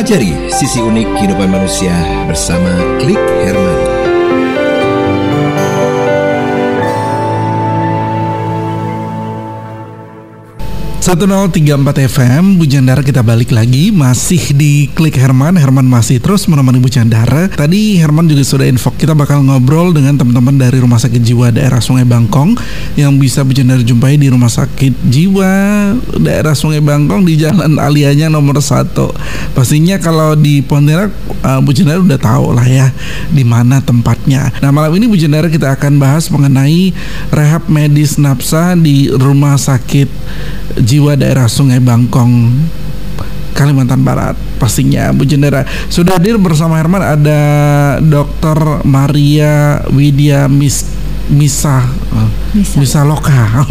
Pelajari sisi unik kehidupan manusia bersama Klik Herman. 1034 FM Bu Jandara kita balik lagi. Masih di Klik Herman Herman masih terus menemani Bu Jandara. Tadi Herman juga sudah info Kita bakal ngobrol dengan teman-teman dari Rumah Sakit Jiwa Daerah Sungai Bangkong Yang bisa Bu Jandara jumpai di Rumah Sakit Jiwa Daerah Sungai Bangkong Di Jalan Alianya nomor 1 Pastinya kalau di Pontianak uh, Bu Jandara udah tahu lah ya di mana tempatnya. Nah malam ini Bu Jandara kita akan bahas mengenai Rehab medis nafsa di Rumah Sakit Jiwa daerah Sungai Bangkong Kalimantan Barat pastinya Bu Jendera sudah hadir bersama Herman ada Dr. Maria Widya Mis Misa Misa, Misa Loka.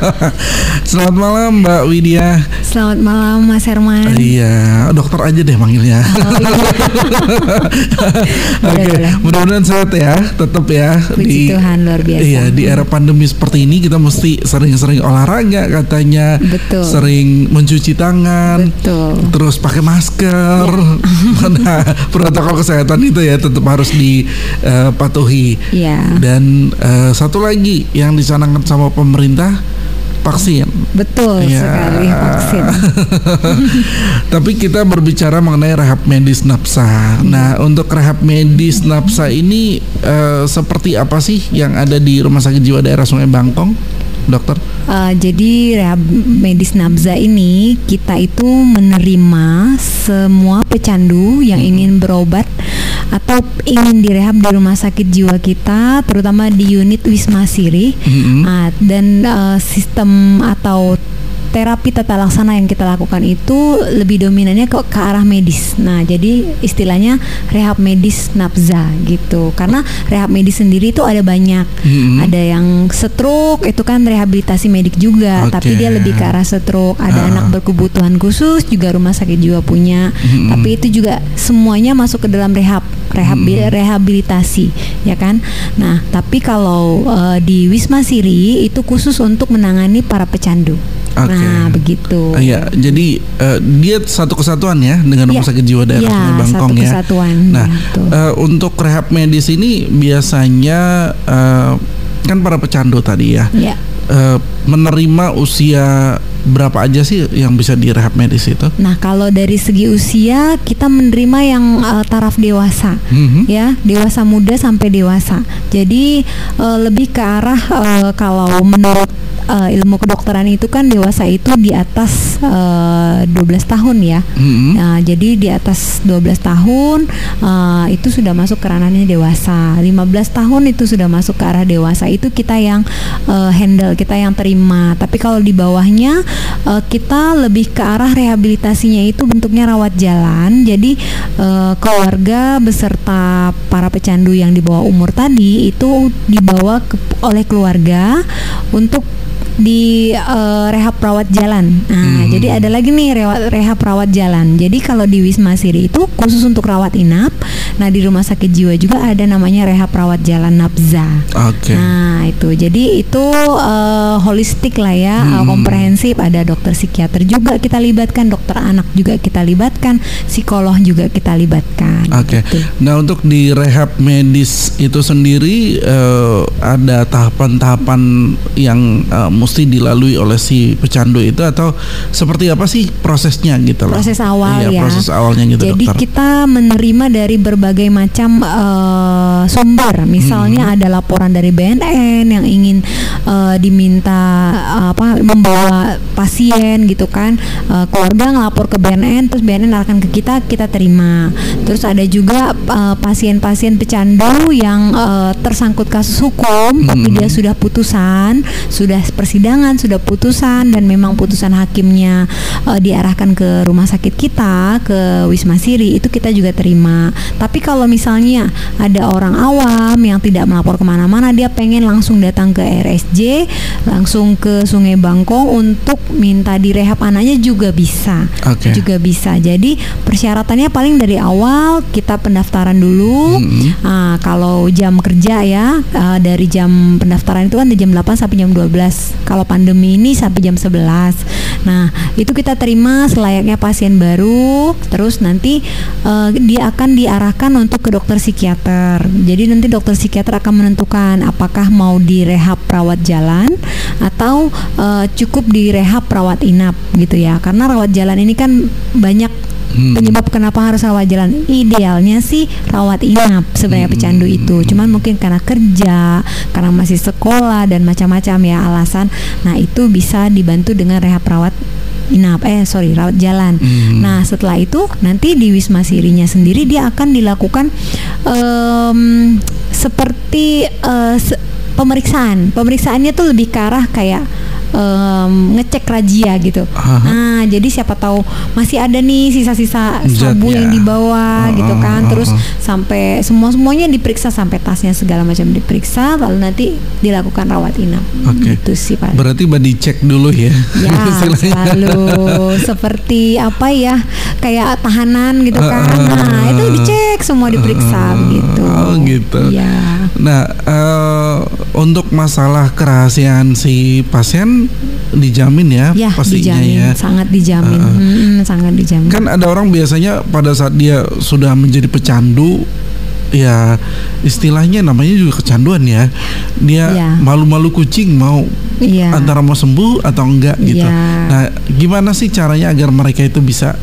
Selamat malam Mbak Widya. Selamat malam Mas Herman. Iya, dokter aja deh manggilnya. Oh, iya. Oke, okay. mudah-mudahan sehat ya, tetap ya. Puji di, Tuhan luar biasa. Iya, di era pandemi seperti ini kita mesti sering-sering olahraga katanya. Betul. Sering mencuci tangan. Betul. Terus pakai masker. Ya. nah, protokol kesehatan itu ya tetap harus dipatuhi. Uh, iya. Dan uh, satu lagi yang dicanangkan sama pemerintah vaksin. Betul ya. sekali vaksin. Tapi kita berbicara mengenai rehab medis nafsa. Nah, untuk rehab medis nafsa ini uh, seperti apa sih yang ada di Rumah Sakit Jiwa Daerah Sungai Bangkong? Dokter? Uh, jadi rehab medis nabza ini kita itu menerima semua pecandu yang hmm. ingin berobat atau ingin direhab di rumah sakit jiwa kita, terutama di unit Wisma Siri, hmm. uh, dan uh, sistem atau terapi tata laksana yang kita lakukan itu lebih dominannya ke, ke arah medis. Nah, jadi istilahnya rehab medis nafza gitu. Karena rehab medis sendiri itu ada banyak. Mm-hmm. Ada yang stroke itu kan rehabilitasi medik juga, okay. tapi dia lebih ke arah stroke. Ada uh. anak berkebutuhan khusus juga rumah sakit juga punya. Mm-hmm. Tapi itu juga semuanya masuk ke dalam rehab rehabil hmm. rehabilitasi ya kan. Nah, tapi kalau uh, di Wisma Siri itu khusus untuk menangani para pecandu. Okay. Nah, begitu. Uh, ya, jadi uh, dia satu kesatuan ya dengan Rumah ya. Sakit Jiwa Daerah ya, Bangkong satu ya. kesatuan. Nah, ya, uh, untuk rehab medis ini biasanya uh, kan para pecandu tadi ya. ya. Uh, menerima usia berapa aja sih yang bisa direhab medis itu? Nah, kalau dari segi usia kita menerima yang uh, taraf dewasa, mm-hmm. ya dewasa muda sampai dewasa. Jadi uh, lebih ke arah uh, kalau menurut uh, ilmu kedokteran itu kan dewasa itu di atas uh, eh, 12 tahun ya. Mm-hmm. Nah, jadi di atas 12 tahun uh, itu sudah masuk ke ranahnya dewasa. 15 tahun itu sudah masuk ke arah dewasa. Itu kita yang uh, handle, kita yang terima. Tapi kalau di bawahnya uh, kita lebih ke arah rehabilitasinya itu bentuknya rawat jalan. Jadi uh, keluarga beserta para pecandu yang di bawah umur tadi itu dibawa ke, oleh keluarga untuk di uh, rehab rawat jalan. Nah, hmm. jadi ada lagi nih rehab, rehab rawat jalan. Jadi kalau di Wisma Siri itu khusus untuk rawat inap. Nah, di rumah sakit jiwa juga ada namanya rehab rawat jalan Nabza. Oke. Okay. Nah, itu. Jadi itu uh, holistik lah ya, hmm. uh, komprehensif. Ada dokter psikiater juga kita libatkan, dokter anak juga kita libatkan, psikolog juga kita libatkan. Oke. Okay. Gitu. Nah, untuk di rehab medis itu sendiri uh, ada tahapan-tahapan yang uh, mesti dilalui oleh si pecandu itu atau seperti apa sih prosesnya gitu loh? Proses awal iya, ya. Proses awalnya gitu Jadi dokter. kita menerima dari berbagai macam uh, sumber. Misalnya hmm. ada laporan dari BNN yang ingin uh, diminta uh, apa membawa pasien gitu kan. Uh, keluarga ngelapor ke BNN terus BNN akan ke kita kita terima. Terus ada juga pasien-pasien uh, pecandu yang uh, tersangkut kasus hukum hmm. tapi dia sudah putusan, sudah persidangan persidangan sudah putusan dan memang putusan hakimnya uh, diarahkan ke rumah sakit kita ke Wisma Siri itu kita juga terima. Tapi kalau misalnya ada orang awam yang tidak melapor ke mana-mana, dia pengen langsung datang ke RSJ, langsung ke Sungai Bangkong untuk minta direhab anaknya juga bisa, okay. juga bisa. Jadi persyaratannya paling dari awal kita pendaftaran dulu. Mm-hmm. Uh, kalau jam kerja ya uh, dari jam pendaftaran itu kan dari jam 8 sampai jam 12 kalau pandemi ini sampai jam 11. Nah, itu kita terima selayaknya pasien baru, terus nanti uh, dia akan diarahkan untuk ke dokter psikiater. Jadi nanti dokter psikiater akan menentukan apakah mau direhab rawat jalan atau uh, cukup direhab rawat inap gitu ya. Karena rawat jalan ini kan banyak hmm. penyebab kenapa harus rawat jalan idealnya sih rawat inap sebenarnya hmm. pecandu itu cuman mungkin karena kerja karena masih sekolah dan macam-macam ya alasan nah itu bisa dibantu dengan rehab rawat inap eh sorry rawat jalan. Hmm. Nah setelah itu nanti di wisma sirinya sendiri dia akan dilakukan um, seperti uh, se pemeriksaan. Pemeriksaannya tuh lebih ke arah kayak um, ngecek razia gitu. Aha. Nah, jadi siapa tahu masih ada nih sisa-sisa sabu yang dibawa uh, gitu kan. Uh, Terus sampai semua semuanya diperiksa sampai tasnya segala macam diperiksa, lalu nanti dilakukan rawat inap. Oke. Okay. Itu sih Pak. Berarti body check dulu ya. Ya, selalu seperti apa ya? Kayak tahanan gitu kan. Nah, itu dicek semua diperiksa uh, gitu. Oh, gitu. Ya. Nah, uh, untuk masalah kerahasiaan si pasien dijamin ya, ya pastinya dijamin, ya. Sangat dijamin. Uh, hmm, sangat dijamin. Kan ada orang biasanya pada saat dia sudah menjadi pecandu ya istilahnya namanya juga kecanduan ya dia ya. malu-malu kucing mau ya. antara mau sembuh atau enggak gitu ya. nah gimana sih caranya agar mereka itu bisa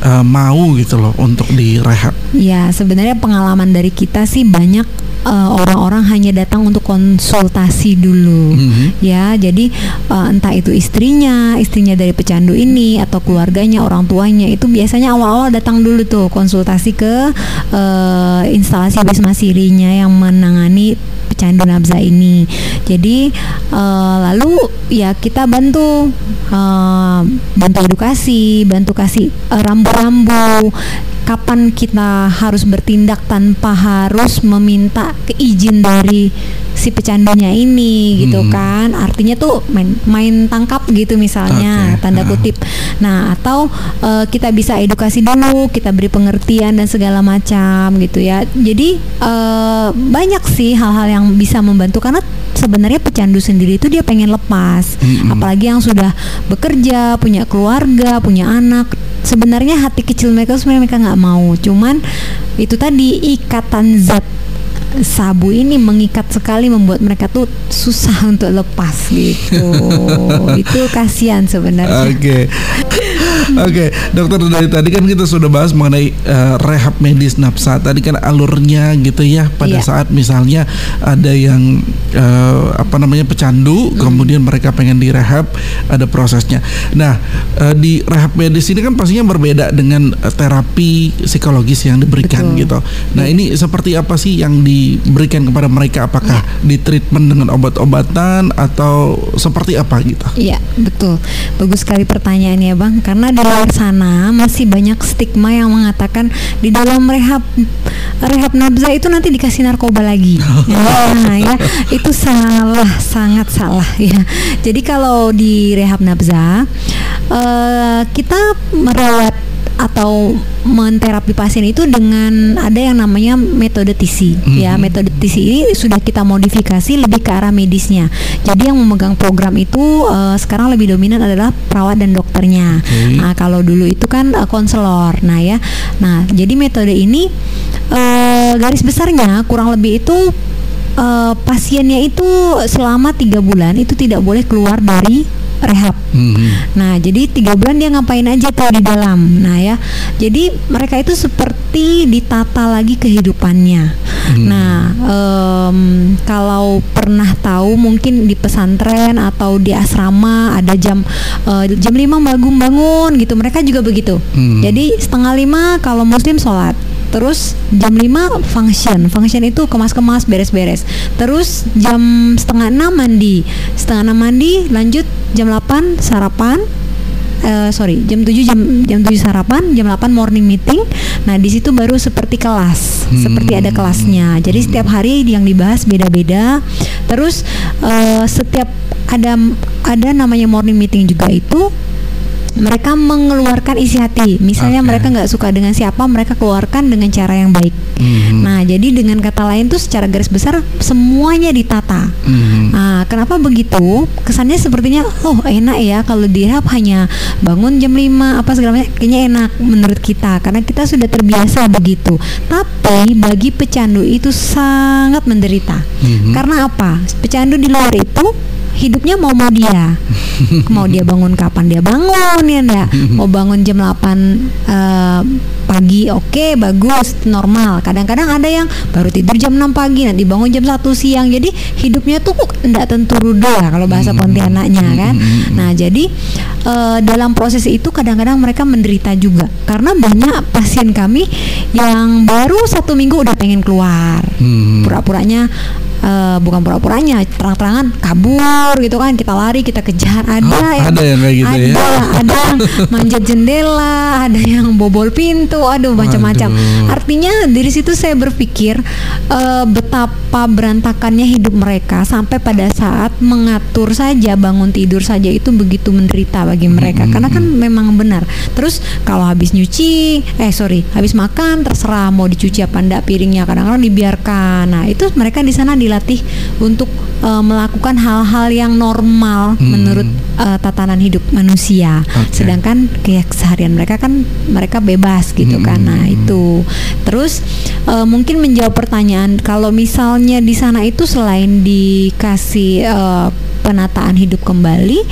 uh, mau gitu loh untuk direhab ya sebenarnya pengalaman dari kita sih banyak uh, orang-orang hanya datang untuk konsultasi dulu. Mm-hmm. ya jadi uh, entah itu istrinya istrinya dari pecandu ini atau keluarganya orang tuanya itu biasanya awal-awal datang dulu tuh konsultasi ke uh, instalasi Wisma Sirinya yang menangani pecandu nabza ini. Jadi uh, lalu ya kita bantu uh, bantu edukasi bantu kasih rambu-rambu. Kapan kita harus bertindak tanpa harus meminta keizin dari si pecandunya ini gitu hmm. kan. Artinya tuh main main tangkap gitu misalnya okay. tanda kutip. Nah atau uh, kita bisa edukasi dulu kita beri pengertian dan segala macam gitu ya. Jadi uh, banyak sih hal-hal yang bisa membantu karena sebenarnya pecandu sendiri itu dia pengen lepas. Mm-hmm. apalagi yang sudah bekerja punya keluarga punya anak. Sebenarnya hati kecil mereka sebenarnya mereka nggak mau. Cuman itu tadi ikatan zat sabu ini mengikat sekali membuat mereka tuh susah untuk lepas gitu. itu kasihan sebenarnya. Oke. Okay. Oke, okay, dokter dari tadi kan kita sudah bahas mengenai uh, rehab medis nafsa. Tadi kan alurnya gitu ya pada yeah. saat misalnya ada yang uh, apa namanya pecandu, mm. kemudian mereka pengen direhab, ada prosesnya. Nah, uh, di rehab medis ini kan pastinya berbeda dengan uh, terapi psikologis yang diberikan Betul. gitu. Nah, yeah. ini seperti apa sih yang diberikan kepada mereka? Apakah yeah. di treatment dengan obat-obatan atau seperti apa gitu? Iya, yeah, betul. Bagus sekali pertanyaannya, Bang. Karena di luar sana masih banyak stigma yang mengatakan di dalam rehab rehab nabza itu nanti dikasih narkoba lagi. nah, ya itu salah, sangat salah ya. Jadi kalau di rehab nabza uh, kita merawat atau menterapi pasien itu dengan ada yang namanya metode TISI mm-hmm. ya metode TISI ini sudah kita modifikasi lebih ke arah medisnya jadi yang memegang program itu uh, sekarang lebih dominan adalah perawat dan dokternya okay. nah kalau dulu itu kan uh, konselor nah ya nah jadi metode ini uh, garis besarnya kurang lebih itu uh, pasiennya itu selama tiga bulan itu tidak boleh keluar dari rehab. Mm-hmm. Nah, jadi tiga bulan dia ngapain aja tuh di dalam. Nah ya, jadi mereka itu seperti ditata lagi kehidupannya. Mm. Nah, um, kalau pernah tahu mungkin di pesantren atau di asrama ada jam uh, jam lima bangun bangun gitu. Mereka juga begitu. Mm. Jadi setengah lima kalau muslim sholat terus jam 5 function. Function itu kemas-kemas beres-beres. Terus jam setengah enam mandi. Setengah enam mandi lanjut jam 8 sarapan. Uh, sorry jam 7 jam jam 7 sarapan jam 8 morning meeting. Nah di situ baru seperti kelas hmm. seperti ada kelasnya. Jadi setiap hari yang dibahas beda-beda. Terus uh, setiap ada ada namanya morning meeting juga itu mereka mengeluarkan isi hati. Misalnya Oke. mereka nggak suka dengan siapa, mereka keluarkan dengan cara yang baik. Mhm. Nah, jadi dengan kata lain tuh secara garis besar semuanya ditata. Mhm. Nah, kenapa begitu? Kesannya sepertinya oh enak ya kalau direhab hanya bangun jam 5 apa segala macam kayaknya enak menurut kita karena kita sudah terbiasa begitu. Tapi bagi pecandu itu sangat menderita. Mhm. Karena apa? Pecandu di luar itu hidupnya mau mau dia. Mau dia bangun kapan dia bangun ya enggak mau bangun jam 8 eh, pagi oke bagus normal. Kadang-kadang ada yang baru tidur jam 6 pagi nanti bangun jam 1 siang. Jadi hidupnya tuh enggak tentu rudo ya kalau bahasa Pontianaknya kan? Nah jadi eh, dalam proses itu kadang-kadang mereka menderita juga. Karena banyak pasien kami yang baru satu minggu udah pengen keluar. Mhm. pura-puranya eh, bukan pura-puranya terang-terangan kabur gitu kan kita lari kita kejar ada Oh, ada yang kayak gitu ada, ya? ada yang manjat jendela ada yang bobol pintu aduh macam-macam. Artinya dari situ saya berpikir eh, betapa berantakannya hidup mereka sampai pada saat mengatur saja bangun tidur saja itu begitu menderita bagi mereka. Karena kan memang benar. Terus kalau habis nyuci eh sorry habis makan terserah mau dicuci apa enggak piringnya kadang-kadang dibiarkan. Nah itu mereka di sana dilatih untuk eh, melakukan hal-hal yang normal menurut eh, tatanan hidup manusia. Oke. sedangkan kayak keseharian mereka kan mereka bebas gitu kan. Nah itu. Terus eh, mungkin menjawab pertanyaan kalau misalnya di sana itu selain dikasih eh, penataan hidup kembali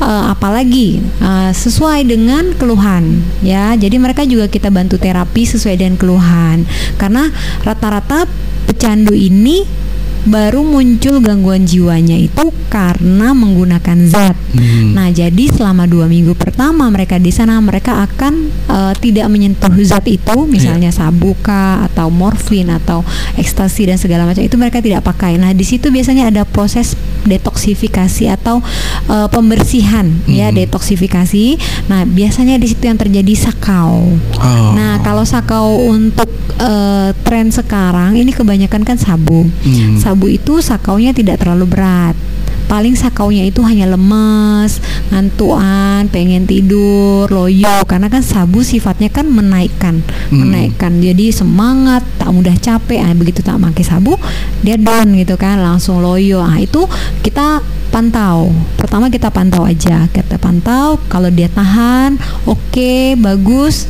eh, apalagi eh, sesuai dengan keluhan ya. Jadi mereka juga kita bantu terapi sesuai dengan keluhan. Karena rata-rata pecandu ini baru muncul gangguan jiwanya itu karena menggunakan zat. Hmm. Nah, jadi selama dua minggu pertama mereka di sana mereka akan eh, tidak menyentuh zat itu, misalnya sabu kah, atau morfin atau ekstasi dan segala macam itu mereka tidak pakai. Nah, di situ biasanya ada proses detoksifikasi atau eh, pembersihan ya detoksifikasi. Nah, biasanya di situ yang terjadi sakau. Oh. Nah, kalau sakau untuk eh, tren sekarang ini kebanyakan kan sabu. Hmm. Sabu itu sakaunya tidak terlalu berat. Paling sakaunya itu hanya lemes, ngantuan, pengen tidur, loyo karena kan sabu sifatnya kan menaikkan, Hmm. menaikkan. Jadi semangat, tak mudah capek. Ah begitu tak pakai sabu, dia down gitu kan, langsung loyo. Ah itu kita pantau. Pertama kita pantau aja, kita pantau kalau dia tahan, oke, bagus.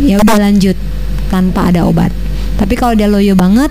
Ya udah lanjut tanpa ada obat. Tapi kalau dia loyo banget,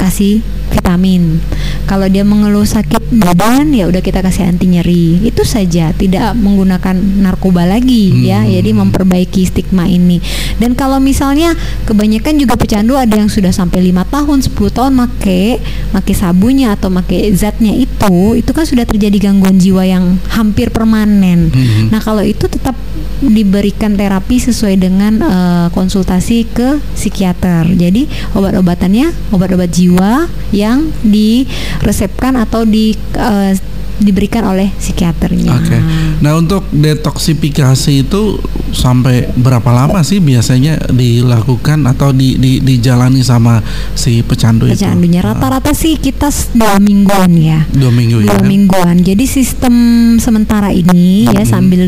kasih vitamin. Kalau dia mengeluh sakit badan, ya udah kita kasih anti nyeri. Itu saja, tidak menggunakan narkoba lagi ya. Hmm. Jadi memperbaiki stigma ini. Dan kalau misalnya kebanyakan juga pecandu ada yang sudah sampai lima tahun, 10 tahun make make sabunya atau make zatnya itu, itu kan sudah terjadi gangguan jiwa yang hampir permanen. Mhm. Nah, kalau itu tetap diberikan terapi sesuai dengan eh, konsultasi ke psikiater. Jadi obat-obatannya obat-obat jiwa yang diresepkan atau di eh, diberikan oleh psikiaternya. Oke. Nah untuk detoksifikasi itu sampai berapa lama sih biasanya dilakukan atau di, di- dijalani sama si pecandu, Pecandunya itu? rata-rata sih kita dua mingguan ya. Dua minggu ya. dua mingguan. Jadi sistem sementara ini ya Mhm. sambil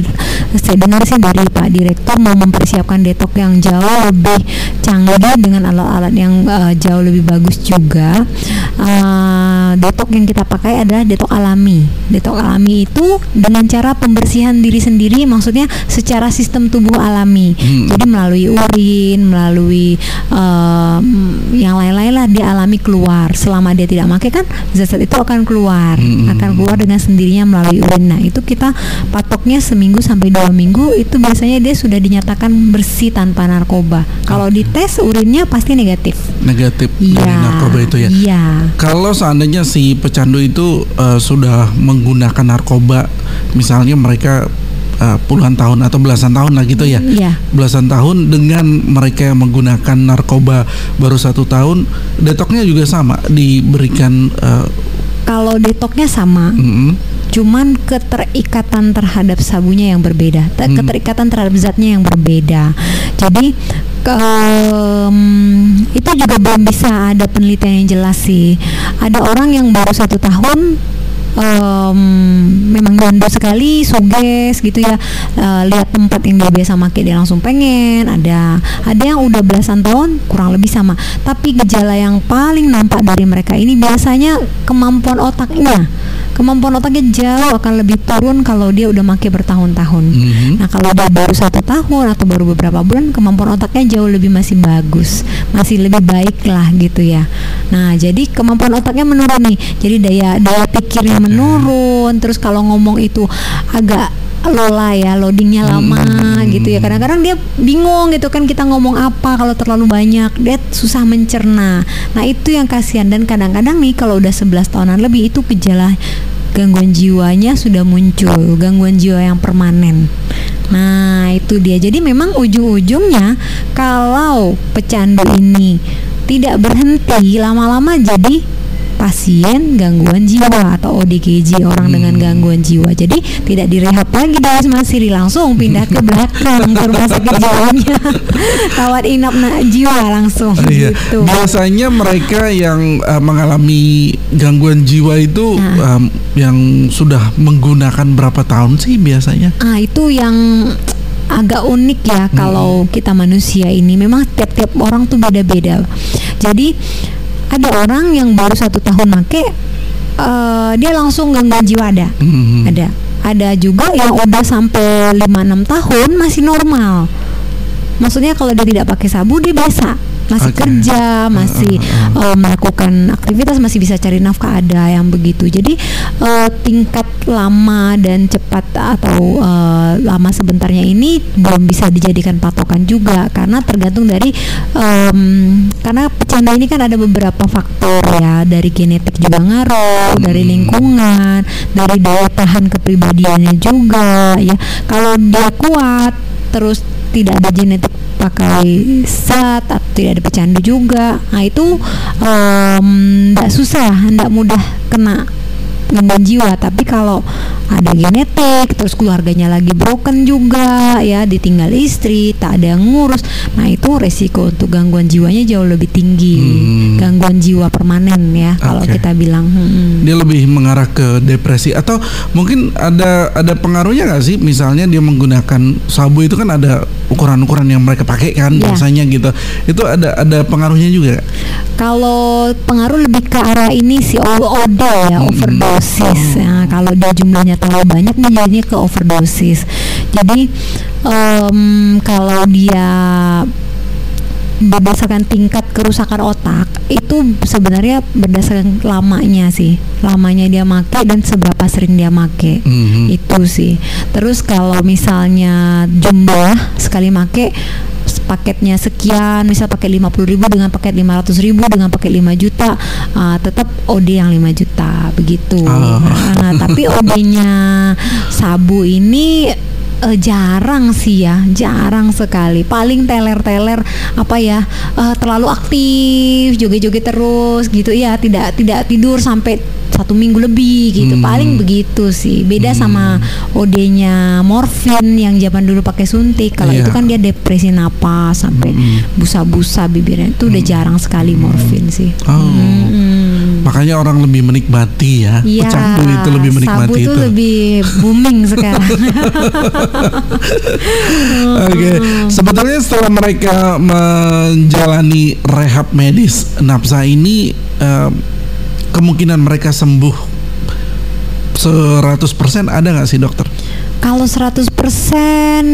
saya dengar sih dari Pak Direktur mau mempersiapkan detok yang jauh lebih canggih dengan alat-alat yang eh, jauh lebih bagus juga. Eh, detok yang kita pakai adalah detok alami. Detok alami itu dengan cara pembersihan diri sendiri, maksudnya secara sistem tubuh alami. Hmm. Jadi melalui urin, melalui eh, yang lain-lain lah dia alami keluar. Selama dia tidak pakai kan zat-zat itu akan keluar, Hmm. akan keluar dengan sendirinya melalui urin. Nah itu kita patoknya seminggu sampai dua minggu itu biasanya dia sudah dinyatakan bersih tanpa narkoba. Kalau dites urinnya pasti negatif. Negatif dari Iya. narkoba itu ya. Iya. Kalau seandainya si pecandu itu eh, sudah menggunakan narkoba, misalnya mereka eh, puluhan tahun atau belasan tahun lah gitu ya, Iya. belasan tahun dengan mereka yang menggunakan narkoba baru satu tahun, detoknya juga sama diberikan. eh, Kalau detoknya sama, mm, cuman keterikatan terhadap sabunya yang berbeda, Hmm. keterikatan terhadap zatnya yang berbeda. Jadi em, itu juga belum bisa ada penelitian yang jelas sih. Ada orang yang baru satu tahun um, memang nyandu sekali suges gitu ya. Uh, lihat tempat yang dia biasa pakai dia langsung pengen. Ada ada yang udah belasan tahun kurang lebih sama. Tapi gejala yang paling nampak dari mereka ini biasanya kemampuan otaknya kemampuan otaknya jauh akan lebih turun kalau dia udah pakai bertahun-tahun. Mm-hmm. Nah kalau dia baru satu tahun atau baru beberapa bulan kemampuan otaknya jauh lebih masih bagus, masih lebih baik lah gitu ya. Nah jadi kemampuan otaknya menurun nih, jadi daya daya pikirnya menurun. Terus kalau ngomong itu agak lola ya loadingnya lama hmm. gitu ya. Kadang-kadang dia bingung gitu kan kita ngomong apa kalau terlalu banyak. Dia susah mencerna. Nah itu yang kasihan. Dan kadang-kadang nih kalau udah 11 tahunan lebih itu gejala gangguan jiwanya sudah muncul. Gangguan jiwa yang permanen. Nah itu dia. Jadi memang ujung-ujungnya kalau pecandu ini tidak berhenti lama-lama jadi pasien gangguan jiwa atau ODGJ orang hmm. dengan gangguan jiwa. Jadi tidak direhab lagi di Wisma Siri langsung pindah ke belakang ke rumah sakit jiwanya. Tawat inap nak jiwa langsung iya. gitu. Biasanya mereka yang uh, mengalami gangguan jiwa itu nah. um, yang sudah menggunakan berapa tahun sih biasanya? Ah itu yang agak unik ya hmm. kalau kita manusia ini memang tiap-tiap orang tuh beda-beda. Jadi ada orang yang baru satu tahun make uh, dia langsung gangguan jiwa ada. Hmm. ada. Ada juga yang udah sampai 5-6 tahun masih normal maksudnya kalau dia tidak pakai sabu dia biasa masih okay. kerja, masih uh, uh, uh. melakukan aktivitas, masih bisa cari nafkah ada yang begitu. Jadi uh, tingkat lama dan cepat atau uh, lama sebentarnya ini belum bisa dijadikan patokan juga karena tergantung dari um, karena pecanda ini kan ada beberapa faktor ya dari genetik juga ngaruh, hmm. dari lingkungan, dari daya tahan kepribadiannya juga ya. Kalau dia kuat terus tidak ada genetik pakai zat atau tidak ada pecandu juga nah itu tidak um, susah tidak mudah kena gangguan jiwa tapi kalau ada genetik terus keluarganya lagi broken juga ya ditinggal istri tak ada yang ngurus nah itu resiko untuk gangguan jiwanya jauh lebih tinggi hmm. gangguan jiwa permanen ya kalau okay. kita bilang hmm. dia lebih mengarah ke depresi atau mungkin ada ada pengaruhnya nggak sih misalnya dia menggunakan sabu itu kan ada ukuran-ukuran yang mereka pakai kan ya. biasanya gitu. Itu ada ada pengaruhnya juga kalau pengaruh lebih ke arah ini si OD ya hmm. overdosis. Nah, kalau dia jumlahnya terlalu banyak jadinya ke overdosis. Jadi um, kalau dia berdasarkan tingkat kerusakan otak itu sebenarnya berdasarkan lamanya sih lamanya dia make dan seberapa sering dia make mm-hmm. itu sih terus kalau misalnya jumlah sekali make paketnya sekian misal pakai 50 ribu dengan paket 500 ribu dengan paket 5 juta uh, tetap OD yang 5 juta begitu oh. nah, tapi OD-nya sabu ini uh, jarang sih ya, jarang sekali. Paling teler-teler apa ya, uh, terlalu aktif, joget-joget terus gitu ya, tidak tidak tidur sampai satu minggu lebih gitu. Hmm. Paling begitu sih. Beda hmm. sama OD-nya morfin yang zaman dulu pakai suntik. Kalau yeah. itu kan dia depresi napas sampai hmm. busa-busa bibirnya. Itu udah hmm. jarang sekali morfin sih. Oh. Hmm Makanya orang lebih menikmati ya. ya itu lebih menikmati sabu itu. itu lebih booming sekarang. Oke, okay. sebetulnya setelah mereka menjalani rehab medis nafsa ini uh, kemungkinan mereka sembuh 100% ada nggak sih dokter? Kalau 100%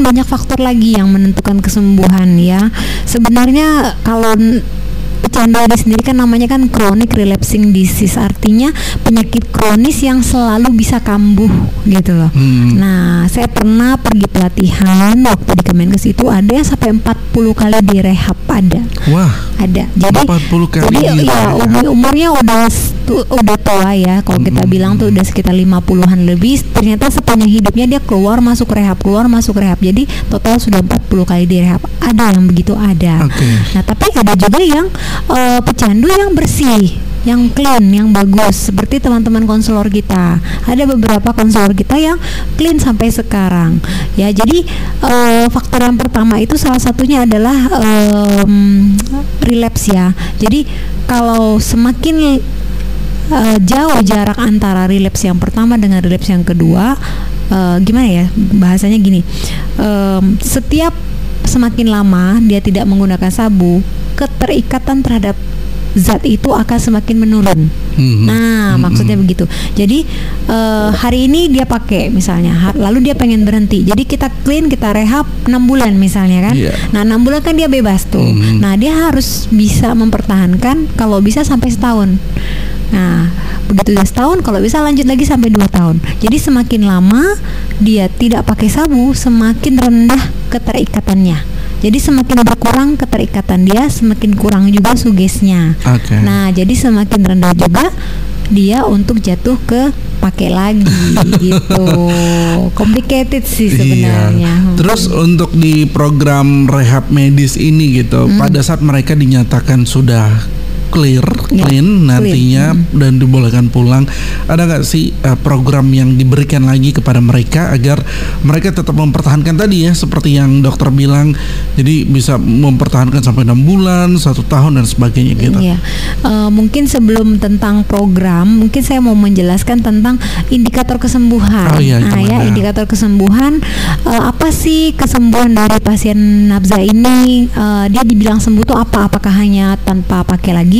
banyak faktor lagi yang menentukan kesembuhan ya. Sebenarnya kalau Candida sendiri kan namanya kan chronic relapsing disease artinya penyakit kronis yang selalu bisa kambuh gitu loh. Hmm. Nah, saya pernah pergi pelatihan waktu di Kemenkes itu ada yang sampai 40 kali direhab ada. Wah. Ada. Jadi 40 kali. Jadi ya umur umurnya udah udah tua ya. Kalau hmm. kita bilang tuh udah sekitar 50-an lebih, ternyata sepanjang hidupnya dia keluar masuk rehab, keluar masuk rehab. Jadi total sudah 40 kali direhab. Ada yang begitu ada. Okay. Nah, tapi ada juga yang uh, pecandu yang bersih yang clean, yang bagus seperti teman-teman konselor kita. Ada beberapa konselor kita yang clean sampai sekarang. Ya, jadi uh, faktor yang pertama itu salah satunya adalah um, relapse ya. Jadi kalau semakin uh, jauh jarak antara relapse yang pertama dengan relapse yang kedua, uh, gimana ya bahasanya gini, um, setiap semakin lama dia tidak menggunakan sabu, keterikatan terhadap zat itu akan semakin menurun. Hmm. Nah, hmm. maksudnya begitu. Jadi uh, hari ini dia pakai misalnya, lalu dia pengen berhenti. Jadi kita clean, kita rehab 6 bulan misalnya kan. Yeah. Nah, 6 bulan kan dia bebas tuh. Hmm. Nah, dia harus bisa mempertahankan kalau bisa sampai setahun. Nah, begitu udah setahun, kalau bisa lanjut lagi sampai dua tahun. Jadi semakin lama dia tidak pakai sabu, semakin rendah keterikatannya. Jadi semakin berkurang keterikatan dia, semakin kurang juga sugesnya. Okay. Nah, jadi semakin rendah juga dia untuk jatuh ke pakai lagi gitu. Complicated sih iya. sebenarnya. Iya. Terus untuk di program rehab medis ini gitu, hmm. pada saat mereka dinyatakan sudah clear, ya, clean nantinya clean. dan dibolehkan pulang. Ada nggak sih uh, program yang diberikan lagi kepada mereka agar mereka tetap mempertahankan tadi ya seperti yang dokter bilang, jadi bisa mempertahankan sampai enam bulan, satu tahun dan sebagainya gitu. Ya. Uh, mungkin sebelum tentang program, mungkin saya mau menjelaskan tentang indikator kesembuhan. Oh, iya, nah ya indikator kesembuhan uh, apa sih kesembuhan dari pasien nabza ini? Uh, dia dibilang sembuh tuh apa? Apakah hanya tanpa pakai lagi?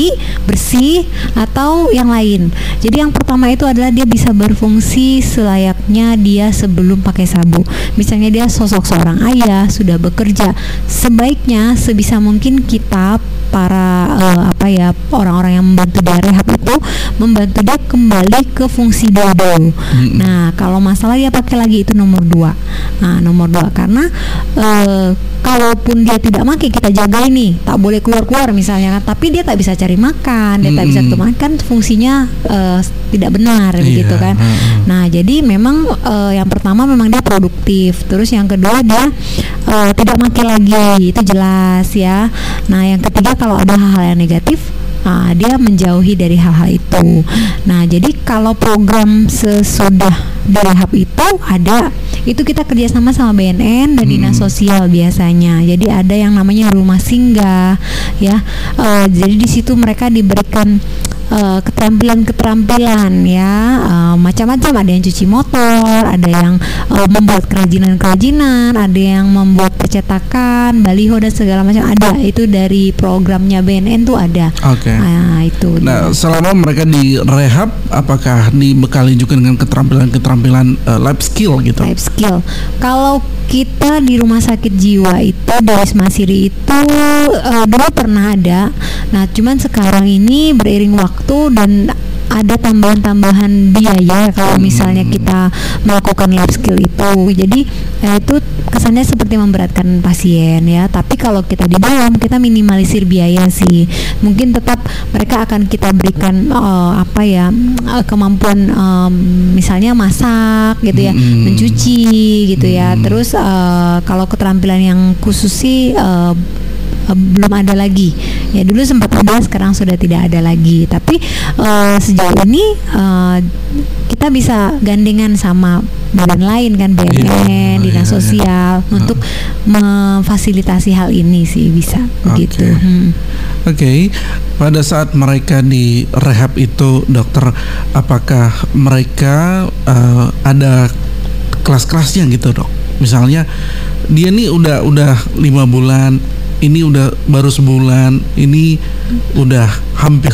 Bersih atau yang lain. Jadi yang pertama itu adalah dia bisa berfungsi selayaknya dia sebelum pakai sabu. Misalnya dia sosok seorang ayah sudah bekerja, sebaiknya sebisa mungkin kita para uh, apa ya orang-orang yang membantu dia rehab itu membantu dia kembali ke fungsi dia dulu. Hmm. Nah kalau masalah dia pakai lagi itu nomor dua. Nah nomor dua karena uh, kalaupun dia tidak makan kita jaga ini tak boleh keluar-keluar misalnya kan, tapi dia tak bisa cari makan, dia hmm. tak bisa makan fungsinya uh, tidak benar iya. begitu kan. Hmm. Nah jadi memang uh, yang pertama memang dia produktif, terus yang kedua dia uh, tidak makan lagi itu jelas ya. Nah yang ketiga kalau ada hal-hal yang negatif uh, dia menjauhi dari hal-hal itu. Nah, jadi kalau program sesudah direhab itu ada itu kita kerjasama sama BNN dan dinas hmm. sosial biasanya. Jadi ada yang namanya rumah singgah, ya. Uh, jadi di situ mereka diberikan uh, keterampilan-keterampilan ya. Uh, macam-macam. Ada yang cuci motor ada yang uh, membuat kerajinan-kerajinan ada yang membuat percetakan baliho dan segala macam. Ada. Itu dari programnya BNN tuh ada. Oke. Okay. nah itu. Nah dia. selama mereka di rehab apakah dibekali juga dengan keterampilan-keterampilan uh, life skill gitu? Life skill. Kalau kita di rumah sakit jiwa itu di Wisma Siri itu uh, dulu pernah ada. Nah cuman sekarang ini beriring waktu dan ada tambahan-tambahan biaya kalau misalnya kita melakukan life skill itu. Jadi eh, itu kesannya seperti memberatkan pasien ya. Tapi kalau kita di dalam kita minimalisir biaya sih. Mungkin tetap mereka akan kita berikan uh, apa ya eh, kemampuan um, misalnya masak gitu ya, hmm. mencuci gitu ya. Terus uh, kalau keterampilan yang khusus sih uh, uh, belum ada lagi. Ya dulu sempat ada, sekarang sudah tidak ada lagi. Tapi uh, sejauh ini uh, kita bisa gandengan sama badan lain kan BNN, yeah, dinas yeah, sosial yeah. untuk memfasilitasi hal ini sih bisa okay. gitu. Hmm. Oke, okay. pada saat mereka di rehab itu, dokter, apakah mereka uh, ada kelas-kelasnya gitu dok? Misalnya dia nih udah udah lima bulan ini udah baru sebulan ini udah hampir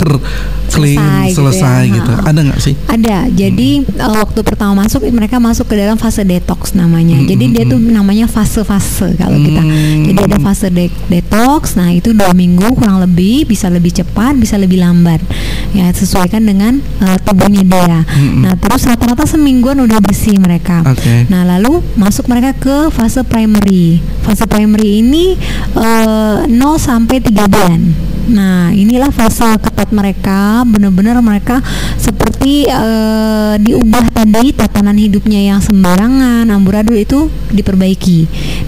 clean selesai, selesai gitu, ya. gitu. Ada nggak sih? Ada. Jadi hmm. uh, waktu pertama masuk mereka masuk ke dalam fase detox namanya. Hmm. Jadi dia hmm, tuh hmm. namanya fase-fase kalau hmm. kita. Jadi ada fase de detox. Nah itu dua minggu kurang lebih bisa lebih cepat, bisa lebih lambat. Ya sesuaikan dengan uh, tubuhnya dia. Hmm. Nah terus rata-rata semingguan udah bersih mereka. Okay. Nah lalu masuk mereka ke fase primary. Fase primary ini uh, 0 sampai 3 bulan. Nah, inilah fase ketat mereka, benar-benar mereka seperti uh, diubah tadi tatanan hidupnya yang sembarangan, amburadul itu diperbaiki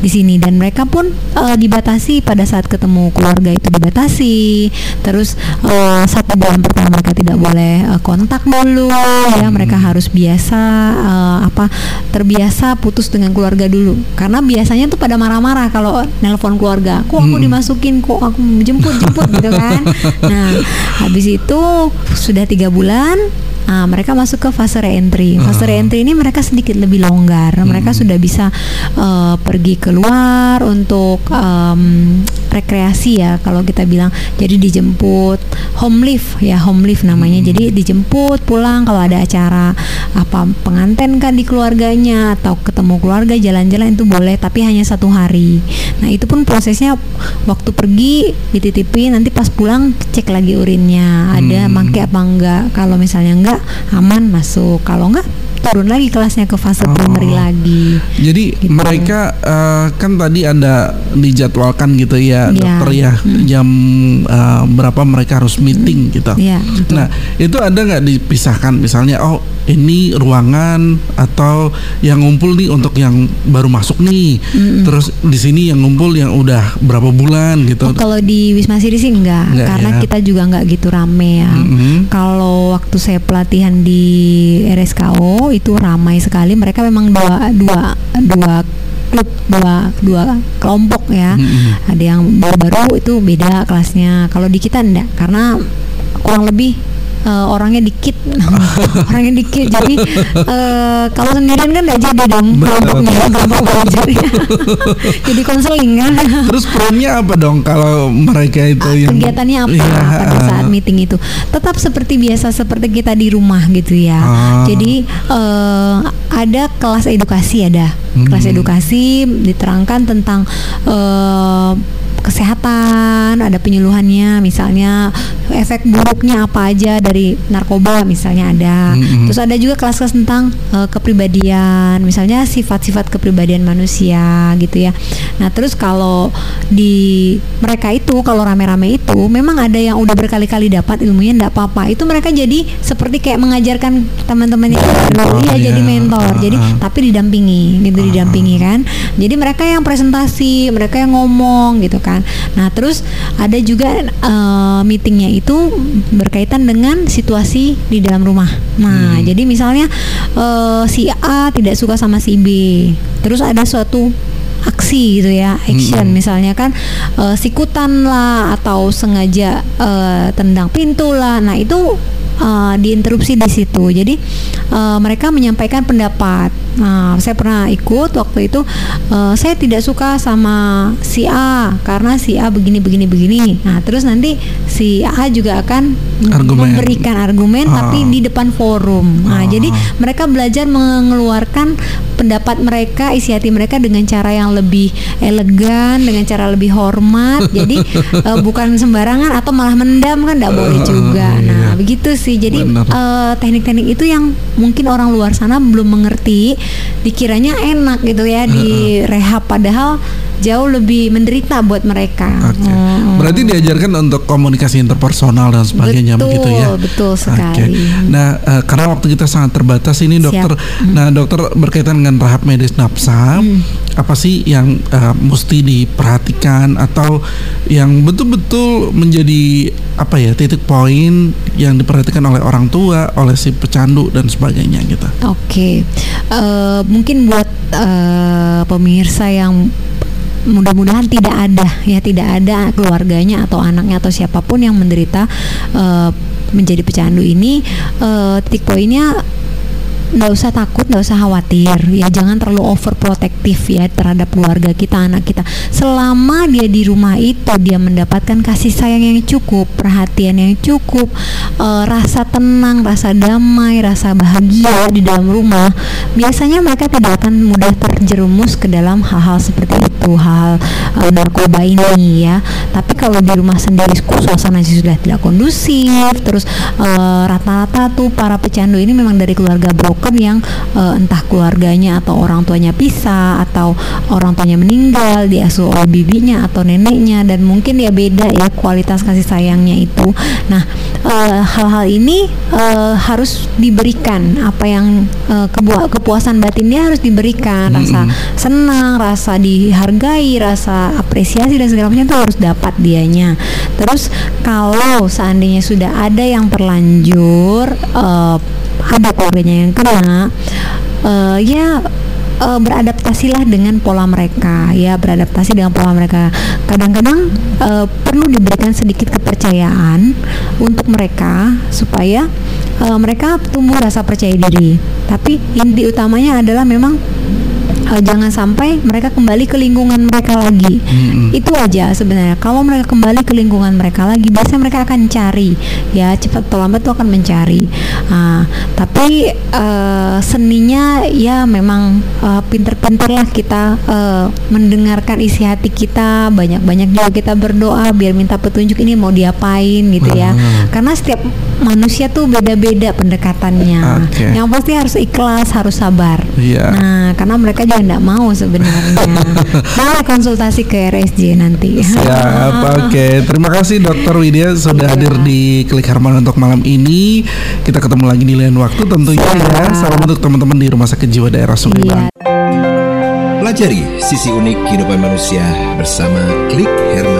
di sini. Dan mereka pun uh, dibatasi pada saat ketemu keluarga itu dibatasi. Terus uh, satu bulan pertama mereka tidak boleh uh, kontak dulu, ya mereka harus biasa uh, apa terbiasa putus dengan keluarga dulu. Karena biasanya tuh pada marah-marah kalau nelpon keluarga, kok aku dimasukin, kok aku jemput jemput gitu kan. Nah, habis itu sudah tiga bulan Nah, mereka masuk ke fase reentry. Fase uh. reentry ini mereka sedikit lebih longgar. Mereka hmm. sudah bisa uh, pergi keluar untuk um, rekreasi ya kalau kita bilang. Jadi dijemput home live ya home live namanya. Hmm. Jadi dijemput pulang kalau ada acara apa pengantin kan di keluarganya atau ketemu keluarga jalan-jalan itu boleh tapi hanya satu hari. Nah itu pun prosesnya waktu pergi dititipin nanti pas pulang cek lagi urinnya ada hmm. mangke apa enggak. Kalau misalnya enggak aman masuk. Kalau enggak turun lagi kelasnya ke fase oh. primary lagi. Jadi gitu. mereka uh, kan tadi ada dijadwalkan gitu ya, ya. dokter ya hmm. jam uh, berapa mereka harus meeting hmm. gitu. Ya, Nah itu ada nggak dipisahkan misalnya oh ini ruangan atau yang ngumpul nih untuk yang baru masuk nih. Mm-hmm. Terus di sini yang ngumpul yang udah berapa bulan gitu. Oh, kalau di Wisma Siri sih enggak, enggak karena ya. kita juga enggak gitu rame ya. Mm-hmm. Kalau waktu saya pelatihan di RSKO itu ramai sekali. Mereka memang dua dua dua klub dua dua kelompok ya. Mm-hmm. Ada yang baru-baru itu beda kelasnya. Kalau di kita enggak karena kurang lebih uh, orangnya dikit. Orangnya dikit. Jadi uh, kalau sendirian kan gak jadi dong. Kelompoknya kelompok jadi konseling kan. Terus perannya apa dong kalau mereka itu uh, yang kegiatannya apa ya, pada saat meeting itu? Tetap seperti biasa seperti kita di rumah gitu ya. Uh. jadi uh, ada kelas edukasi ada hmm. kelas edukasi diterangkan tentang uh, kesehatan, ada penyuluhannya, misalnya efek buruknya apa aja dari narkoba misalnya ada. Mm-hmm. Terus ada juga kelas-kelas tentang uh, kepribadian, misalnya sifat-sifat kepribadian manusia gitu ya. Nah, terus kalau di mereka itu kalau rame-rame itu memang ada yang udah berkali-kali dapat ilmunya enggak apa-apa. Itu mereka jadi seperti kayak mengajarkan teman-temannya oh, iya, jadi mentor. Jadi uh-huh. tapi didampingi gitu uh-huh. didampingi kan. Jadi mereka yang presentasi, mereka yang ngomong gitu kan kan. Nah, terus ada juga uh, meetingnya itu berkaitan dengan situasi di dalam rumah. Nah, hmm. jadi misalnya uh, si A tidak suka sama si B, terus ada suatu aksi gitu ya action hmm. misalnya kan uh, sikutan lah atau sengaja uh, tendang pintu lah nah itu uh, diinterupsi di situ. Jadi uh, mereka menyampaikan pendapat. Nah, saya pernah ikut waktu itu. Uh, saya tidak suka sama si A karena si A begini begini begini. Nah, terus nanti si A juga akan argumen. memberikan argumen uh. tapi di depan forum. Nah, uh. jadi mereka belajar mengeluarkan pendapat mereka, isi hati mereka dengan cara yang lebih elegan, dengan cara lebih hormat. jadi uh, bukan sembarangan atau malah mendam kan tidak boleh juga. Nah, iya. begitu sih. Jadi uh, teknik-teknik itu yang mungkin orang luar sana belum mengerti, dikiranya enak gitu ya di rehab. Padahal jauh lebih menderita buat mereka. Okay. Hmm. Berarti diajarkan untuk komunikasi interpersonal dan sebagainya betul, begitu ya. Betul sekali. Okay. Nah, uh, karena waktu kita sangat terbatas ini dokter. Hmm. Nah, dokter berkaitan dengan rahab medis nafsa, hmm. apa sih yang uh, mesti diperhatikan atau yang betul-betul menjadi apa ya titik poin yang diperhatikan oleh orang tua, oleh si pecandu dan sebagainya gitu. Oke, okay. uh, mungkin buat uh, pemirsa yang mudah-mudahan tidak ada ya tidak ada keluarganya atau anaknya atau siapa pun yang menderita uh, menjadi pecandu ini. Uh, titik poinnya nggak usah takut, nggak usah khawatir. Ya jangan terlalu overprotektif ya terhadap keluarga kita, anak kita. Selama dia di rumah itu dia mendapatkan kasih sayang yang cukup, perhatian yang cukup, uh, rasa tenang, rasa damai, rasa bahagia di dalam rumah. Biasanya mereka tidak akan mudah terjerumus ke dalam hal-hal seperti itu, hal uh, narkoba ini ya. Tapi kalau di rumah sendiri suasana sudah tidak kondusif, terus eh, rata-rata uh, tuh para pecandu ini memang dari keluarga broken broken yang uh, entah keluarganya atau orang tuanya pisah atau orang tuanya meninggal diasuh oleh bibinya atau neneknya dan mungkin ya beda ya kualitas kasih sayangnya itu. Nah eh, hal-hal uh, ini uh, harus diberikan apa yang uh, kebu- kepuasan batin dia harus diberikan rasa senang, rasa dihargai, rasa apresiasi dan segala macam itu harus dapat dianya. Terus kalau seandainya sudah ada yang terlanjur uh, ada keluarganya yang kena uh, ya uh, beradaptasilah dengan pola mereka ya beradaptasi dengan pola mereka. Kadang-kadang uh, perlu diberikan sedikit kepercayaan untuk mereka supaya uh, mereka tumbuh rasa percaya diri. Tapi inti utamanya adalah memang uh, jangan sampai mereka kembali ke lingkungan mereka lagi. Mm-hmm. Itu aja sebenarnya. Kalau mereka kembali ke lingkungan mereka lagi, biasanya mereka akan cari, ya cepat atau lambat tuh akan mencari. Uh, tapi uh, seninya ya memang uh, pinter-pinter lah kita uh, mendengarkan isi hati kita, banyak-banyak juga kita berdoa biar minta petunjuk ini mau diapain gitu ya. Uh. Karena setiap manusia tuh beda-beda pendekatannya. Okay. Yang pasti harus ikhlas, harus sabar. Yeah. Nah, karena mereka juga tidak mau sebenarnya. Mau konsultasi ke RSJ nanti. Siap, oke. Okay. Terima kasih Dokter Widya sudah yeah. hadir di Klik Harman untuk malam ini. Kita ketemu lagi di lain waktu tentunya ya. Salam untuk teman-teman di Rumah Sakit Jiwa Daerah Sungai yeah. Pelajari sisi unik kehidupan manusia bersama Klik Herman.